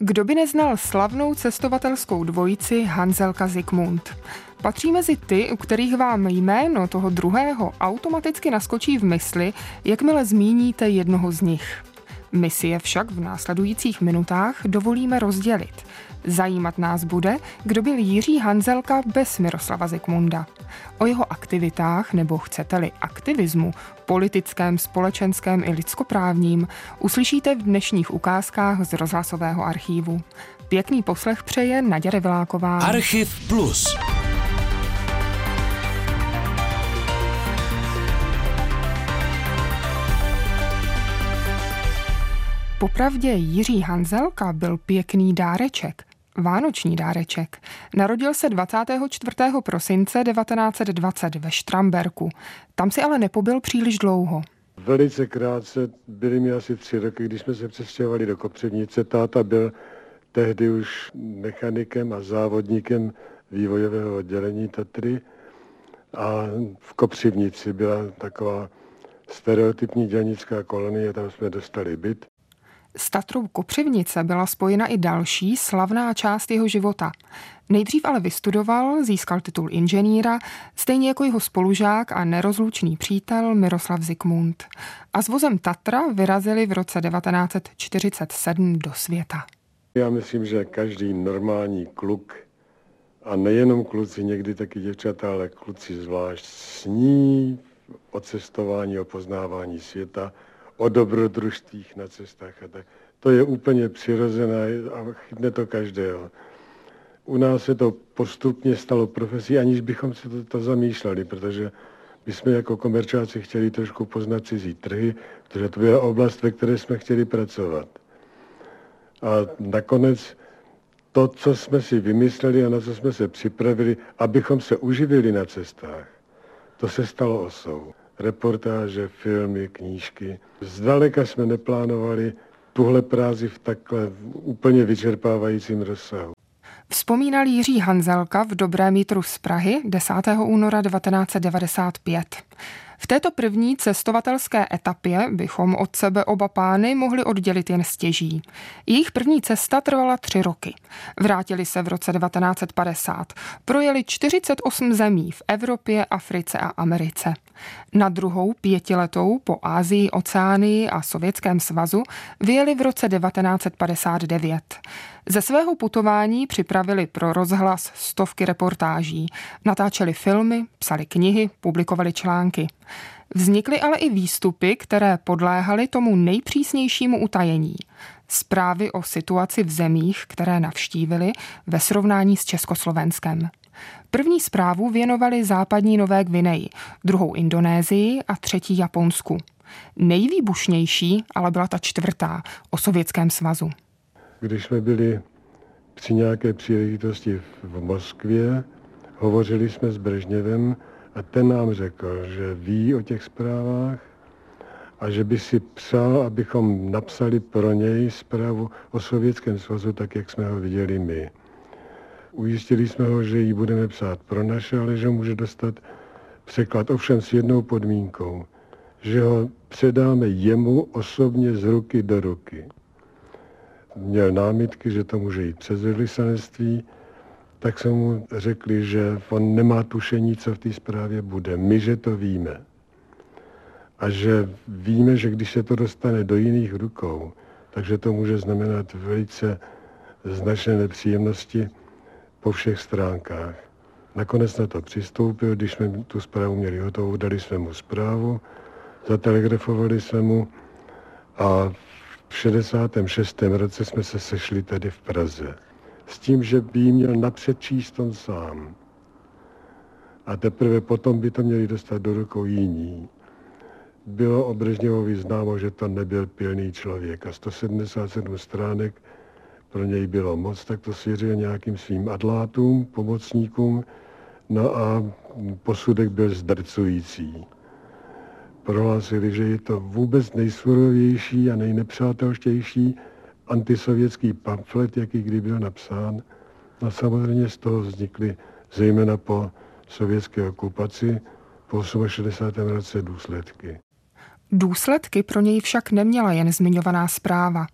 Kdo by neznal slavnou cestovatelskou dvojici Hanzelka Zikmund? Patří mezi ty, u kterých vám jméno toho druhého automaticky naskočí v mysli, jakmile zmíníte jednoho z nich. My si je však v následujících minutách dovolíme rozdělit. Zajímat nás bude, kdo byl Jiří Hanzelka bez Miroslava Zikmunda. O jeho aktivitách, nebo chcete-li aktivismu, politickém, společenském i lidskoprávním, uslyšíte v dnešních ukázkách z rozhlasového archívu. Pěkný poslech přeje Naděra Viláková. Archiv Plus. Popravdě Jiří Hanzelka byl pěkný dáreček. Vánoční dáreček. Narodil se 24. prosince 1920 ve Štramberku. Tam si ale nepobyl příliš dlouho. Velice krátce, byly mi asi tři roky, když jsme se přestěhovali do Kopřivnice. Táta byl tehdy už mechanikem a závodníkem vývojového oddělení Tatry a v Kopřivnici byla taková stereotypní dělnická kolonie, tam jsme dostali byt. S Tatrou Kopřivnice byla spojena i další slavná část jeho života. Nejdřív ale vystudoval, získal titul inženýra, stejně jako jeho spolužák a nerozlučný přítel Miroslav Zikmund. A s vozem Tatra vyrazili v roce 1947 do světa. Já myslím, že každý normální kluk, a nejenom kluci, někdy taky děvčata, ale kluci zvlášť, sní o cestování, o poznávání světa, o dobrodružstvích na cestách a tak. To je úplně přirozené a chytne to každého. U nás se to postupně stalo profesí, aniž bychom se to, to zamýšleli, protože my jsme jako komerčáci chtěli trošku poznat cizí trhy, protože to byla oblast, ve které jsme chtěli pracovat. A nakonec to, co jsme si vymysleli a na co jsme se připravili, abychom se uživili na cestách, to se stalo osou reportáže, filmy, knížky. Zdaleka jsme neplánovali tuhle práci v takhle úplně vyčerpávajícím rozsahu. Vzpomínal Jiří Hanzelka v Dobré mítru z Prahy 10. února 1995. V této první cestovatelské etapě bychom od sebe oba pány mohli oddělit jen stěží. Jejich první cesta trvala tři roky. Vrátili se v roce 1950. Projeli 48 zemí v Evropě, Africe a Americe. Na druhou pětiletou po Ázii, Oceánii a Sovětském svazu vyjeli v roce 1959. Ze svého putování připravili pro rozhlas stovky reportáží, natáčeli filmy, psali knihy, publikovali články. Vznikly ale i výstupy, které podléhaly tomu nejpřísnějšímu utajení. Zprávy o situaci v zemích, které navštívili ve srovnání s Československem. První zprávu věnovali západní Nové Gvineji, druhou Indonésii a třetí Japonsku. Nejvýbušnější ale byla ta čtvrtá o Sovětském svazu. Když jsme byli při nějaké příležitosti v Moskvě, hovořili jsme s Brežněvem a ten nám řekl, že ví o těch zprávách a že by si přál, abychom napsali pro něj zprávu o Sovětském svazu, tak jak jsme ho viděli my. Ujistili jsme ho, že ji budeme psát pro naše, ale že může dostat překlad, ovšem s jednou podmínkou, že ho předáme jemu osobně z ruky do ruky. Měl námitky, že to může jít přes velvyslanectví, tak jsme mu řekli, že on nemá tušení, co v té zprávě bude. My, že to víme. A že víme, že když se to dostane do jiných rukou, takže to může znamenat velice značné nepříjemnosti po všech stránkách. Nakonec na to přistoupil, když jsme tu zprávu měli hotovou, dali jsme mu zprávu, zatelegrafovali jsme mu a v 66. roce jsme se sešli tady v Praze. S tím, že by jí měl napřed číst on sám. A teprve potom by to měli dostat do rukou jiní. Bylo o Brežněvovi známo, že to nebyl pilný člověk a 177 stránek pro něj bylo moc, tak to svěřil nějakým svým adlátům, pomocníkům, no a posudek byl zdrcující. Prohlásili, že je to vůbec nejsurovější a nejnepřátelštější antisovětský pamflet, jaký kdy byl napsán. A samozřejmě z toho vznikly zejména po sovětské okupaci po 68. roce důsledky. Důsledky pro něj však neměla jen zmiňovaná zpráva.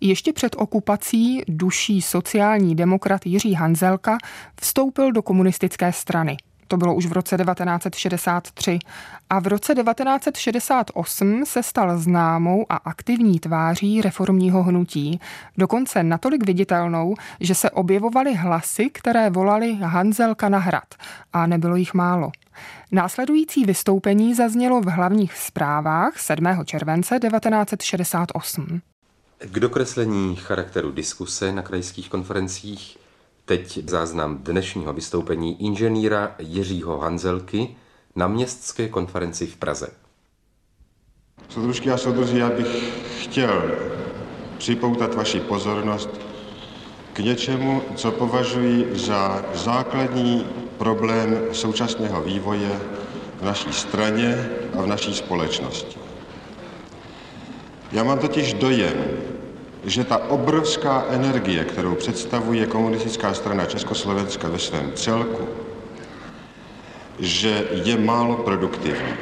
Ještě před okupací duší sociální demokrat Jiří Hanzelka vstoupil do komunistické strany – to bylo už v roce 1963. A v roce 1968 se stal známou a aktivní tváří reformního hnutí. Dokonce natolik viditelnou, že se objevovaly hlasy, které volali Hanzelka na hrad. A nebylo jich málo. Následující vystoupení zaznělo v hlavních zprávách 7. července 1968. K dokreslení charakteru diskuse na krajských konferencích Teď záznam dnešního vystoupení inženýra Jiřího Hanzelky na městské konferenci v Praze. Soudružky a soudruzi, já bych chtěl připoutat vaši pozornost k něčemu, co považuji za základní problém současného vývoje v naší straně a v naší společnosti. Já mám totiž dojem, že ta obrovská energie, kterou představuje komunistická strana Československa ve svém celku, že je málo produktivní.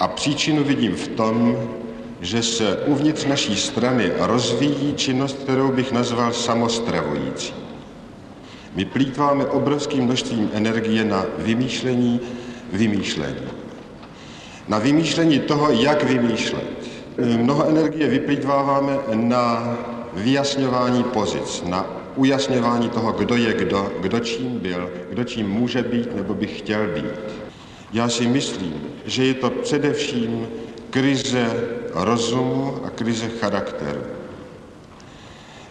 A příčinu vidím v tom, že se uvnitř naší strany rozvíjí činnost, kterou bych nazval samostravující. My plítváme obrovským množstvím energie na vymýšlení vymýšlení. Na vymýšlení toho, jak vymýšlet. Mnoho energie vyplýtváváme na vyjasňování pozic, na ujasňování toho, kdo je kdo, kdo čím byl, kdo čím může být nebo by chtěl být. Já si myslím, že je to především krize rozumu a krize charakteru.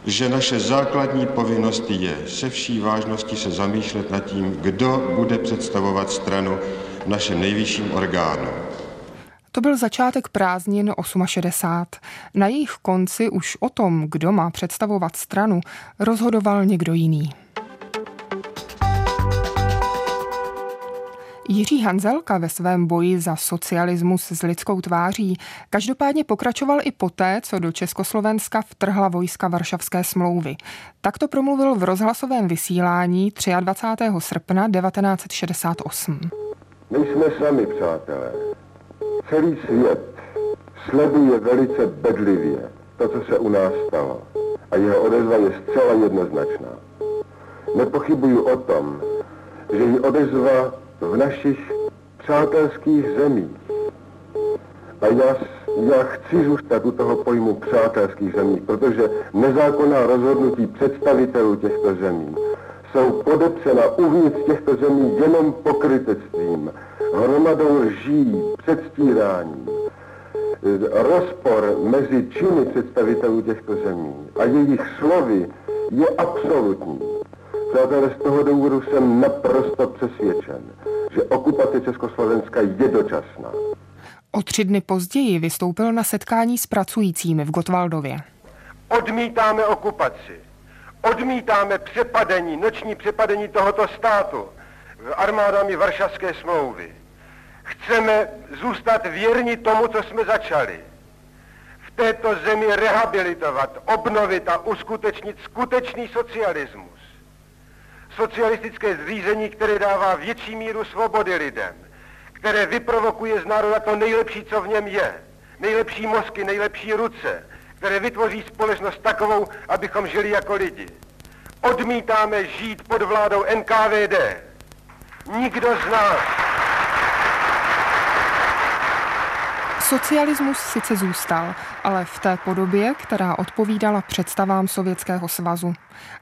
Že naše základní povinnost je se vší vážností se zamýšlet nad tím, kdo bude představovat stranu v našem nejvyšším orgánu. To byl začátek prázdnin 68. Na jejich konci už o tom, kdo má představovat stranu, rozhodoval někdo jiný. Jiří Hanzelka ve svém boji za socialismus s lidskou tváří každopádně pokračoval i poté, co do Československa vtrhla vojska Varšavské smlouvy. Tak to promluvil v rozhlasovém vysílání 23. srpna 1968. Nejsme sami, přátelé. Celý svět sleduje velice bedlivě to, co se u nás stalo. A jeho odezva je zcela jednoznačná. Nepochybuju o tom, že je odezva v našich přátelských zemích. A já, já chci zůstat u toho pojmu přátelských zemí, protože nezákonná rozhodnutí představitelů těchto zemí jsou podepřena uvnitř těchto zemí jenom pokrytectvím, hromadou lží, předstírání, rozpor mezi činy představitelů těchto zemí a jejich slovy je absolutní. Přátelé, z toho důvodu jsem naprosto přesvědčen, že okupace Československa je dočasná. O tři dny později vystoupil na setkání s pracujícími v Gotwaldově. Odmítáme okupaci. Odmítáme přepadení, noční přepadení tohoto státu armádami Varšavské smlouvy. Chceme zůstat věrni tomu, co jsme začali. V této zemi rehabilitovat, obnovit a uskutečnit skutečný socialismus. Socialistické zřízení, které dává větší míru svobody lidem, které vyprovokuje z národa to nejlepší, co v něm je. Nejlepší mozky, nejlepší ruce, které vytvoří společnost takovou, abychom žili jako lidi. Odmítáme žít pod vládou NKVD. Nikdo z nás Socialismus sice zůstal, ale v té podobě, která odpovídala představám Sovětského svazu.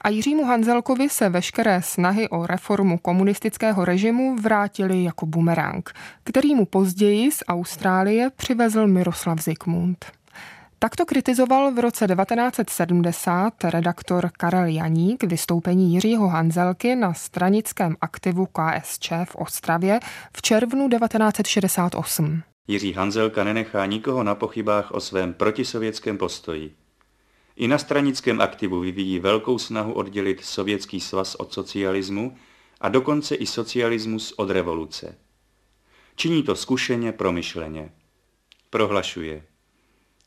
A Jiřímu Hanzelkovi se veškeré snahy o reformu komunistického režimu vrátily jako bumerang, který mu později z Austrálie přivezl Miroslav Zikmund. Takto kritizoval v roce 1970 redaktor Karel Janík vystoupení Jiřího Hanzelky na stranickém aktivu KSČ v Ostravě v červnu 1968. Jiří Hanzelka nenechá nikoho na pochybách o svém protisovětském postoji. I na stranickém aktivu vyvíjí velkou snahu oddělit sovětský svaz od socialismu a dokonce i socialismus od revoluce. Činí to zkušeně promyšleně. Prohlašuje.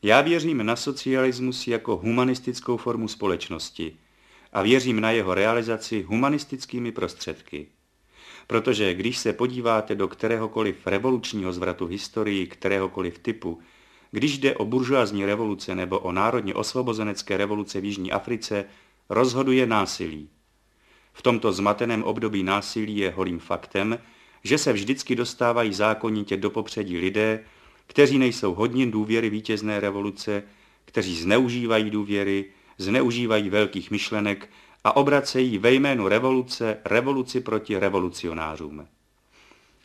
Já věřím na socialismus jako humanistickou formu společnosti a věřím na jeho realizaci humanistickými prostředky. Protože když se podíváte do kteréhokoliv revolučního zvratu historii, kteréhokoliv typu, když jde o buržoázní revoluce nebo o národně osvobozenecké revoluce v Jižní Africe, rozhoduje násilí. V tomto zmateném období násilí je holým faktem, že se vždycky dostávají zákonitě do popředí lidé, kteří nejsou hodně důvěry vítězné revoluce, kteří zneužívají důvěry, zneužívají velkých myšlenek a obracejí ve jménu revoluce revoluci proti revolucionářům.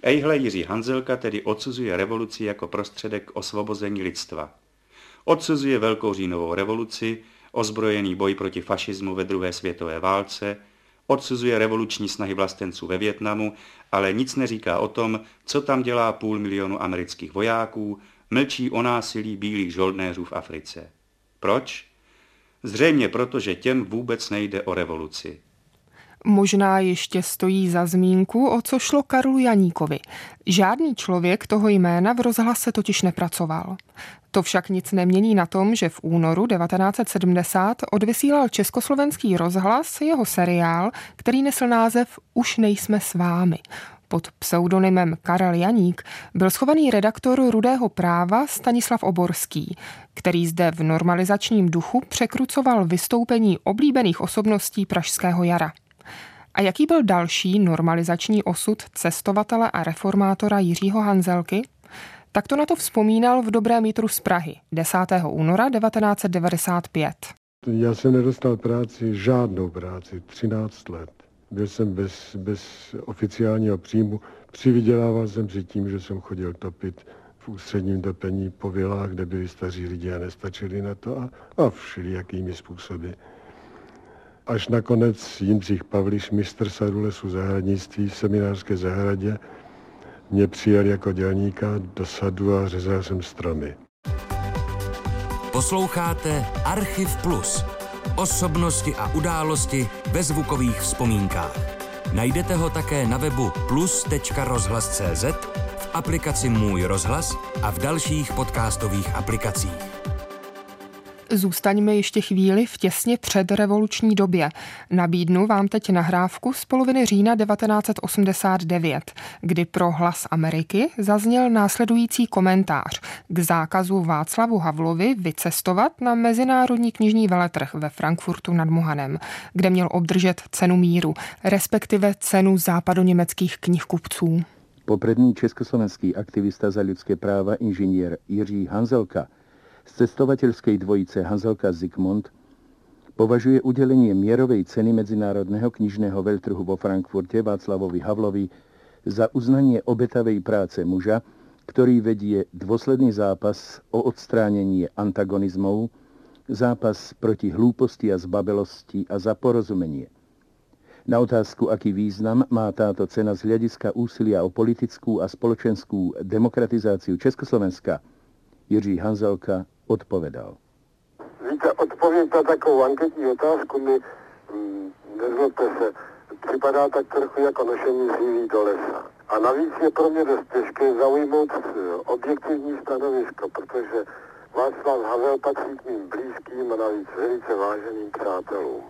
Ejhle Jiří Hanzelka tedy odsuzuje revoluci jako prostředek osvobození lidstva. Odsuzuje Velkou říjnovou revoluci, ozbrojený boj proti fašismu ve druhé světové válce, odsuzuje revoluční snahy vlastenců ve Větnamu, ale nic neříká o tom, co tam dělá půl milionu amerických vojáků, mlčí o násilí bílých žoldnéřů v Africe. Proč? Zřejmě proto, že těm vůbec nejde o revoluci. Možná ještě stojí za zmínku, o co šlo Karlu Janíkovi. Žádný člověk toho jména v rozhlase totiž nepracoval. To však nic nemění na tom, že v únoru 1970 odvysílal československý rozhlas jeho seriál, který nesl název Už nejsme s vámi. Pod pseudonymem Karel Janík byl schovaný redaktor Rudého práva Stanislav Oborský, který zde v normalizačním duchu překrucoval vystoupení oblíbených osobností Pražského jara. A jaký byl další normalizační osud cestovatele a reformátora Jiřího Hanzelky? Tak to na to vzpomínal v Dobrém jitru z Prahy 10. února 1995. Já jsem nedostal práci, žádnou práci, 13 let. Byl jsem bez, bez oficiálního příjmu. Přivydělával jsem si tím, že jsem chodil topit v ústředním topení po vilách, kde byli staří lidi a nestačili na to a, a všelijakými způsoby. Až nakonec Jindřich Pavliš, mistr sadu lesu zahradnictví v seminářské zahradě, mě přijal jako dělníka do sadu a řezal jsem stromy. Posloucháte Archiv Plus. Osobnosti a události ve zvukových vzpomínkách. Najdete ho také na webu plus.rozhlas.cz, v aplikaci Můj rozhlas a v dalších podcastových aplikacích. Zůstaňme ještě chvíli v těsně předrevoluční době. Nabídnu vám teď nahrávku z poloviny října 1989, kdy pro Hlas Ameriky zazněl následující komentář k zákazu Václavu Havlovi vycestovat na Mezinárodní knižní veletrh ve Frankfurtu nad Mohanem, kde měl obdržet cenu míru, respektive cenu západoněmeckých knihkupců. Popredný československý aktivista za lidské práva inženýr Jiří Hanzelka – z cestovateľskej dvojice Hanzelka Zikmund považuje udelenie mierovej ceny Medzinárodného knižného veľtrhu vo Frankfurte Václavovi Havlovi za uznanie obetavej práce muža, ktorý vedie dôsledný zápas o odstránenie antagonizmov, zápas proti hlúposti a zbabelosti a za porozumenie. Na otázku, aký význam má táto cena z hľadiska úsilia o politickú a spoločenskú demokratizáciu Československa, Jiří Hanzelka odpovedal. Víte, odpověď na takovou anketní otázku mi, mm, nezlobte se, připadá tak trochu jako nošení zvíří do lesa. A navíc je pro mě dost těžké zaujmout eh, objektivní stanovisko, protože Václav Havel patří k mým blízkým a navíc velice váženým přátelům.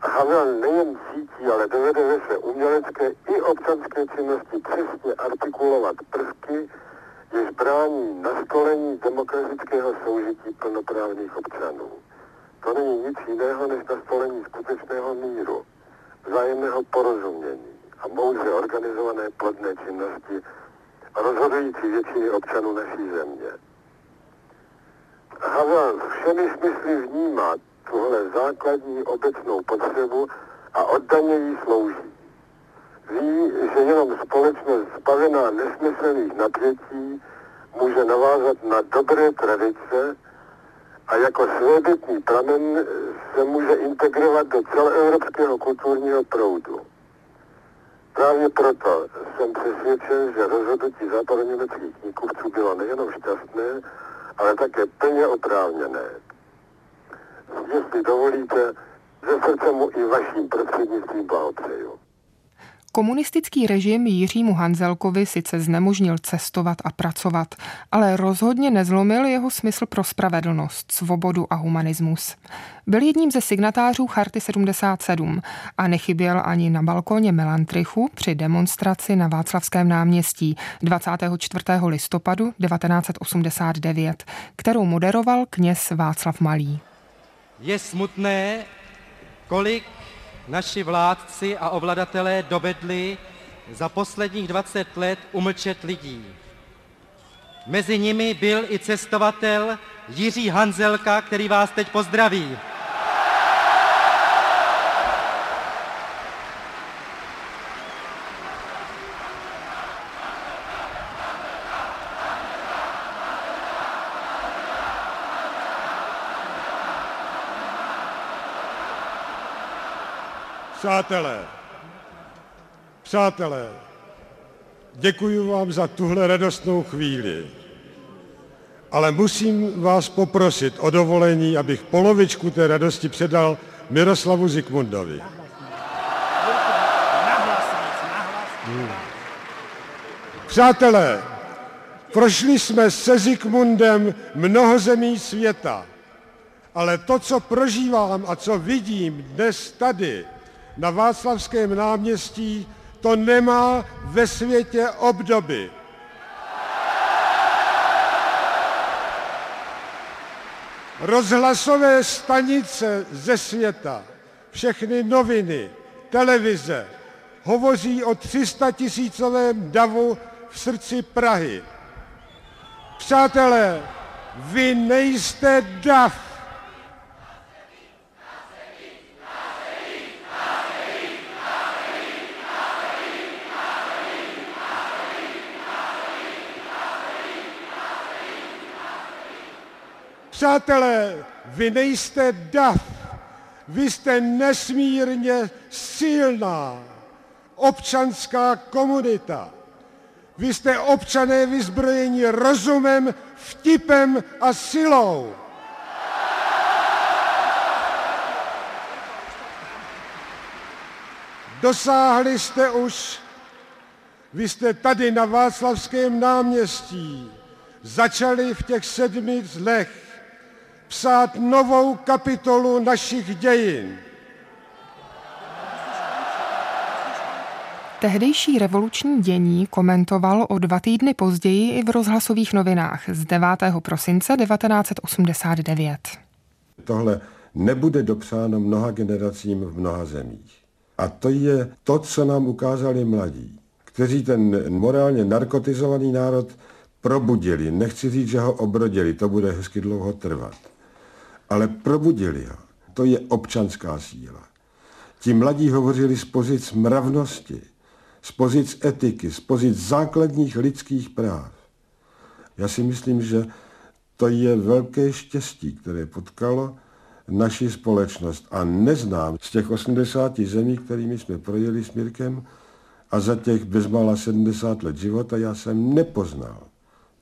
Havel nejen cítí, ale dovede ve své umělecké i občanské činnosti přesně artikulovat prvky, jež brání nastolení demokratického soužití plnoprávných občanů. To není nic jiného než nastolení skutečného míru, vzájemného porozumění a moudře organizované plodné činnosti rozhodující většiny občanů naší země. Havel všemi smysly vnímá tuhle základní obecnou potřebu a oddaně jí slouží. Ví, že jenom společnost zbavená nesmyslných napětí může navázat na dobré tradice a jako svébytný pramen se může integrovat do celoevropského kulturního proudu. Právě proto jsem přesvědčen, že rozhodnutí západoněmeckých knížkůvců bylo nejenom šťastné, ale také plně oprávněné. Jestli dovolíte, ze srdce mu i vaším prostřednictvím blahopřeju. Komunistický režim Jiřímu Hanzelkovi sice znemožnil cestovat a pracovat, ale rozhodně nezlomil jeho smysl pro spravedlnost, svobodu a humanismus. Byl jedním ze signatářů Charty 77 a nechyběl ani na balkoně Melantrichu při demonstraci na Václavském náměstí 24. listopadu 1989, kterou moderoval kněz Václav Malý. Je smutné, kolik naši vládci a ovladatelé dovedli za posledních 20 let umlčet lidí. Mezi nimi byl i cestovatel Jiří Hanzelka, který vás teď pozdraví. Přátelé, přátelé, děkuji vám za tuhle radostnou chvíli, ale musím vás poprosit o dovolení, abych polovičku té radosti předal Miroslavu Zikmundovi. Přátelé, prošli jsme se Zikmundem mnoho zemí světa, ale to, co prožívám a co vidím dnes tady, na Václavském náměstí, to nemá ve světě obdoby. Rozhlasové stanice ze světa, všechny noviny, televize hovoří o 300 tisícovém davu v srdci Prahy. Přátelé, vy nejste dav. Přátelé, vy nejste dav, vy jste nesmírně silná občanská komunita. Vy jste občané vyzbrojení rozumem, vtipem a silou. Dosáhli jste už, vy jste tady na Václavském náměstí, začali v těch sedmi zlech psát novou kapitolu našich dějin. Tehdejší revoluční dění komentoval o dva týdny později i v rozhlasových novinách z 9. prosince 1989. Tohle nebude dopřáno mnoha generacím v mnoha zemích. A to je to, co nám ukázali mladí, kteří ten morálně narkotizovaný národ probudili. Nechci říct, že ho obrodili, to bude hezky dlouho trvat ale probudili ho. To je občanská síla. Ti mladí hovořili z pozic mravnosti, z pozic etiky, z pozic základních lidských práv. Já si myslím, že to je velké štěstí, které potkalo naši společnost. A neznám z těch 80 zemí, kterými jsme projeli s Mirkem, a za těch bezmála 70 let života já jsem nepoznal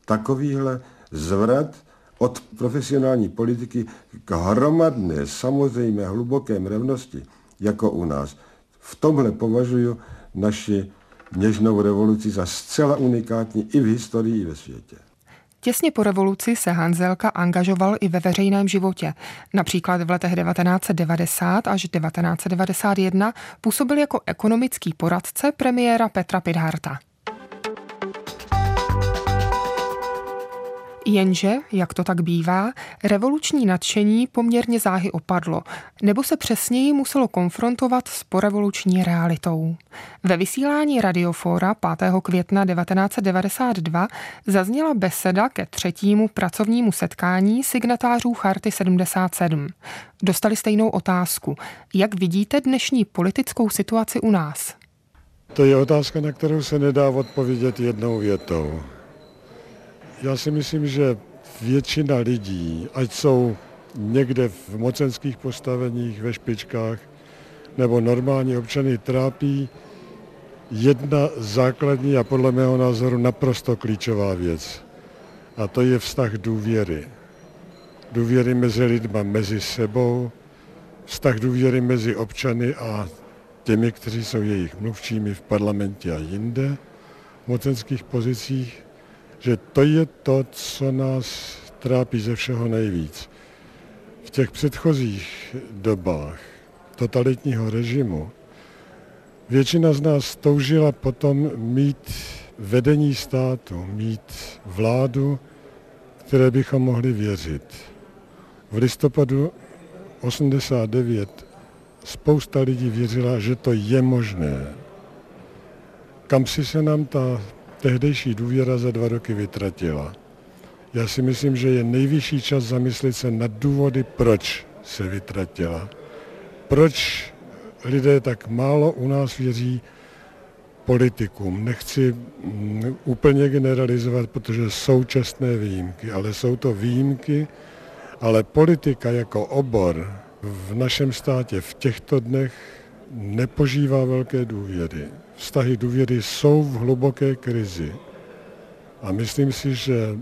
takovýhle zvrat od profesionální politiky k hromadné, samozřejmé, hluboké mravnosti, jako u nás. V tomhle považuji naši něžnou revoluci za zcela unikátní i v historii, i ve světě. Těsně po revoluci se Hanzelka angažoval i ve veřejném životě. Například v letech 1990 až 1991 působil jako ekonomický poradce premiéra Petra Pidharta. Jenže, jak to tak bývá, revoluční nadšení poměrně záhy opadlo, nebo se přesněji muselo konfrontovat s porevoluční realitou. Ve vysílání Radiofora 5. května 1992 zazněla beseda ke třetímu pracovnímu setkání signatářů Charty 77. Dostali stejnou otázku. Jak vidíte dnešní politickou situaci u nás? To je otázka, na kterou se nedá odpovědět jednou větou. Já si myslím, že většina lidí, ať jsou někde v mocenských postaveních, ve špičkách, nebo normální občany trápí jedna základní a podle mého názoru naprosto klíčová věc. A to je vztah důvěry. Důvěry mezi lidma, mezi sebou, vztah důvěry mezi občany a těmi, kteří jsou jejich mluvčími v parlamentě a jinde, v mocenských pozicích, že to je to, co nás trápí ze všeho nejvíc. V těch předchozích dobách totalitního režimu většina z nás toužila potom mít vedení státu, mít vládu, které bychom mohli věřit. V listopadu 89 spousta lidí věřila, že to je možné. Kam si se nám ta tehdejší důvěra za dva roky vytratila? Já si myslím, že je nejvyšší čas zamyslet se nad důvody, proč se vytratila. Proč lidé tak málo u nás věří politikům. Nechci mm, úplně generalizovat, protože jsou čestné výjimky, ale jsou to výjimky, ale politika jako obor v našem státě v těchto dnech nepožívá velké důvěry. Vztahy důvěry jsou v hluboké krizi. A myslím si, že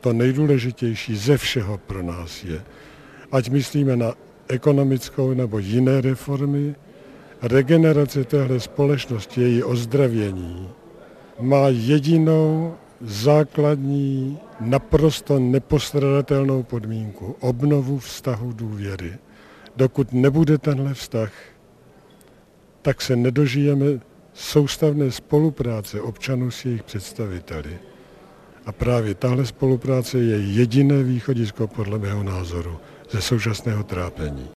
to nejdůležitější ze všeho pro nás je, ať myslíme na ekonomickou nebo jiné reformy, regenerace téhle společnosti, její ozdravění, má jedinou základní, naprosto nepostradatelnou podmínku, obnovu vztahu důvěry. Dokud nebude tenhle vztah, tak se nedožijeme soustavné spolupráce občanů s jejich představiteli. A právě tahle spolupráce je jediné východisko podle mého názoru ze současného trápení.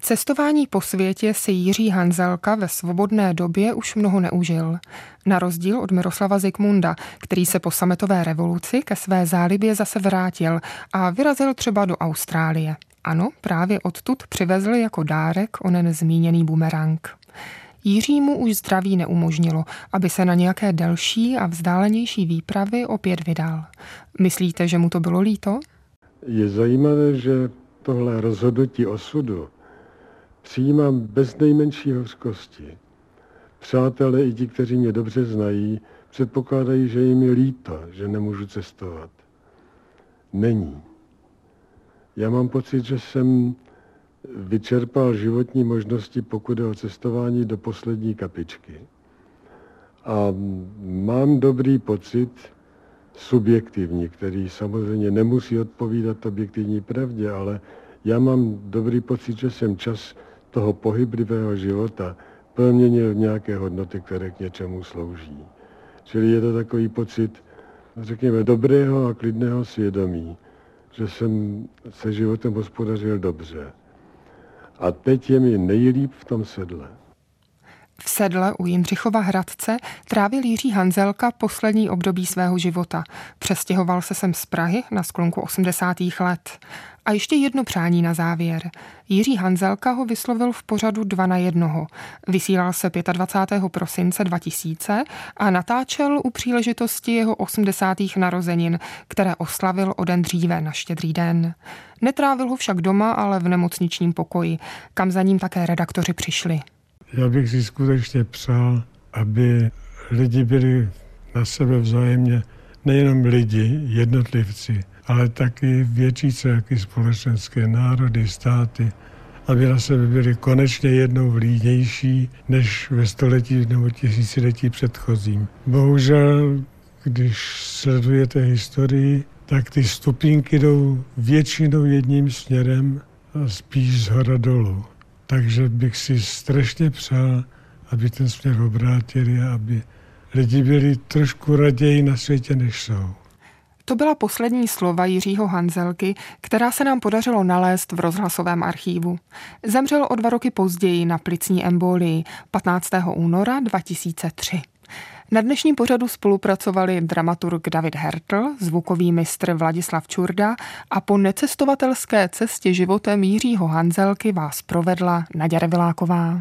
Cestování po světě si Jiří Hanzelka ve svobodné době už mnoho neužil. Na rozdíl od Miroslava Zikmunda, který se po sametové revoluci ke své zálibě zase vrátil a vyrazil třeba do Austrálie. Ano, právě odtud přivezl jako dárek onen zmíněný bumerang. Jiřímu už zdraví neumožnilo, aby se na nějaké delší a vzdálenější výpravy opět vydal. Myslíte, že mu to bylo líto? Je zajímavé, že tohle rozhodnutí osudu přijímám bez nejmenší hořkosti. Přátelé i ti, kteří mě dobře znají, předpokládají, že jim je líto, že nemůžu cestovat. Není. Já mám pocit, že jsem vyčerpal životní možnosti, pokud je o cestování do poslední kapičky. A mám dobrý pocit, subjektivní, který samozřejmě nemusí odpovídat objektivní pravdě, ale já mám dobrý pocit, že jsem čas toho pohyblivého života proměnil v nějaké hodnoty, které k něčemu slouží. Čili je to takový pocit, řekněme, dobrého a klidného svědomí, že jsem se životem hospodařil dobře. A teď je mi nejlíp v tom sedle. V sedle u Jindřichova Hradce trávil Jiří Hanzelka poslední období svého života. Přestěhoval se sem z Prahy na sklonku 80. let. A ještě jedno přání na závěr. Jiří Hanzelka ho vyslovil v pořadu 2 na jednoho. Vysílal se 25. prosince 2000 a natáčel u příležitosti jeho 80. narozenin, které oslavil o den dříve na štědrý den. Netrávil ho však doma, ale v nemocničním pokoji, kam za ním také redaktoři přišli. Já bych si skutečně přál, aby lidi byli na sebe vzájemně, nejenom lidi, jednotlivci, ale taky větší celky společenské národy, státy, aby na sebe byli konečně jednou línější než ve století nebo tisíciletí předchozím. Bohužel, když sledujete historii, tak ty stupínky jdou většinou jedním směrem a spíš z hora dolů. Takže bych si strašně přál, aby ten směr obrátili a aby lidi byli trošku raději na světě, než jsou. To byla poslední slova Jiřího Hanzelky, která se nám podařilo nalézt v rozhlasovém archívu. Zemřel o dva roky později na plicní embolii 15. února 2003. Na dnešním pořadu spolupracovali dramaturg David Hertl, zvukový mistr Vladislav Čurda a po necestovatelské cestě životem Jiřího Hanzelky vás provedla Naděra Viláková.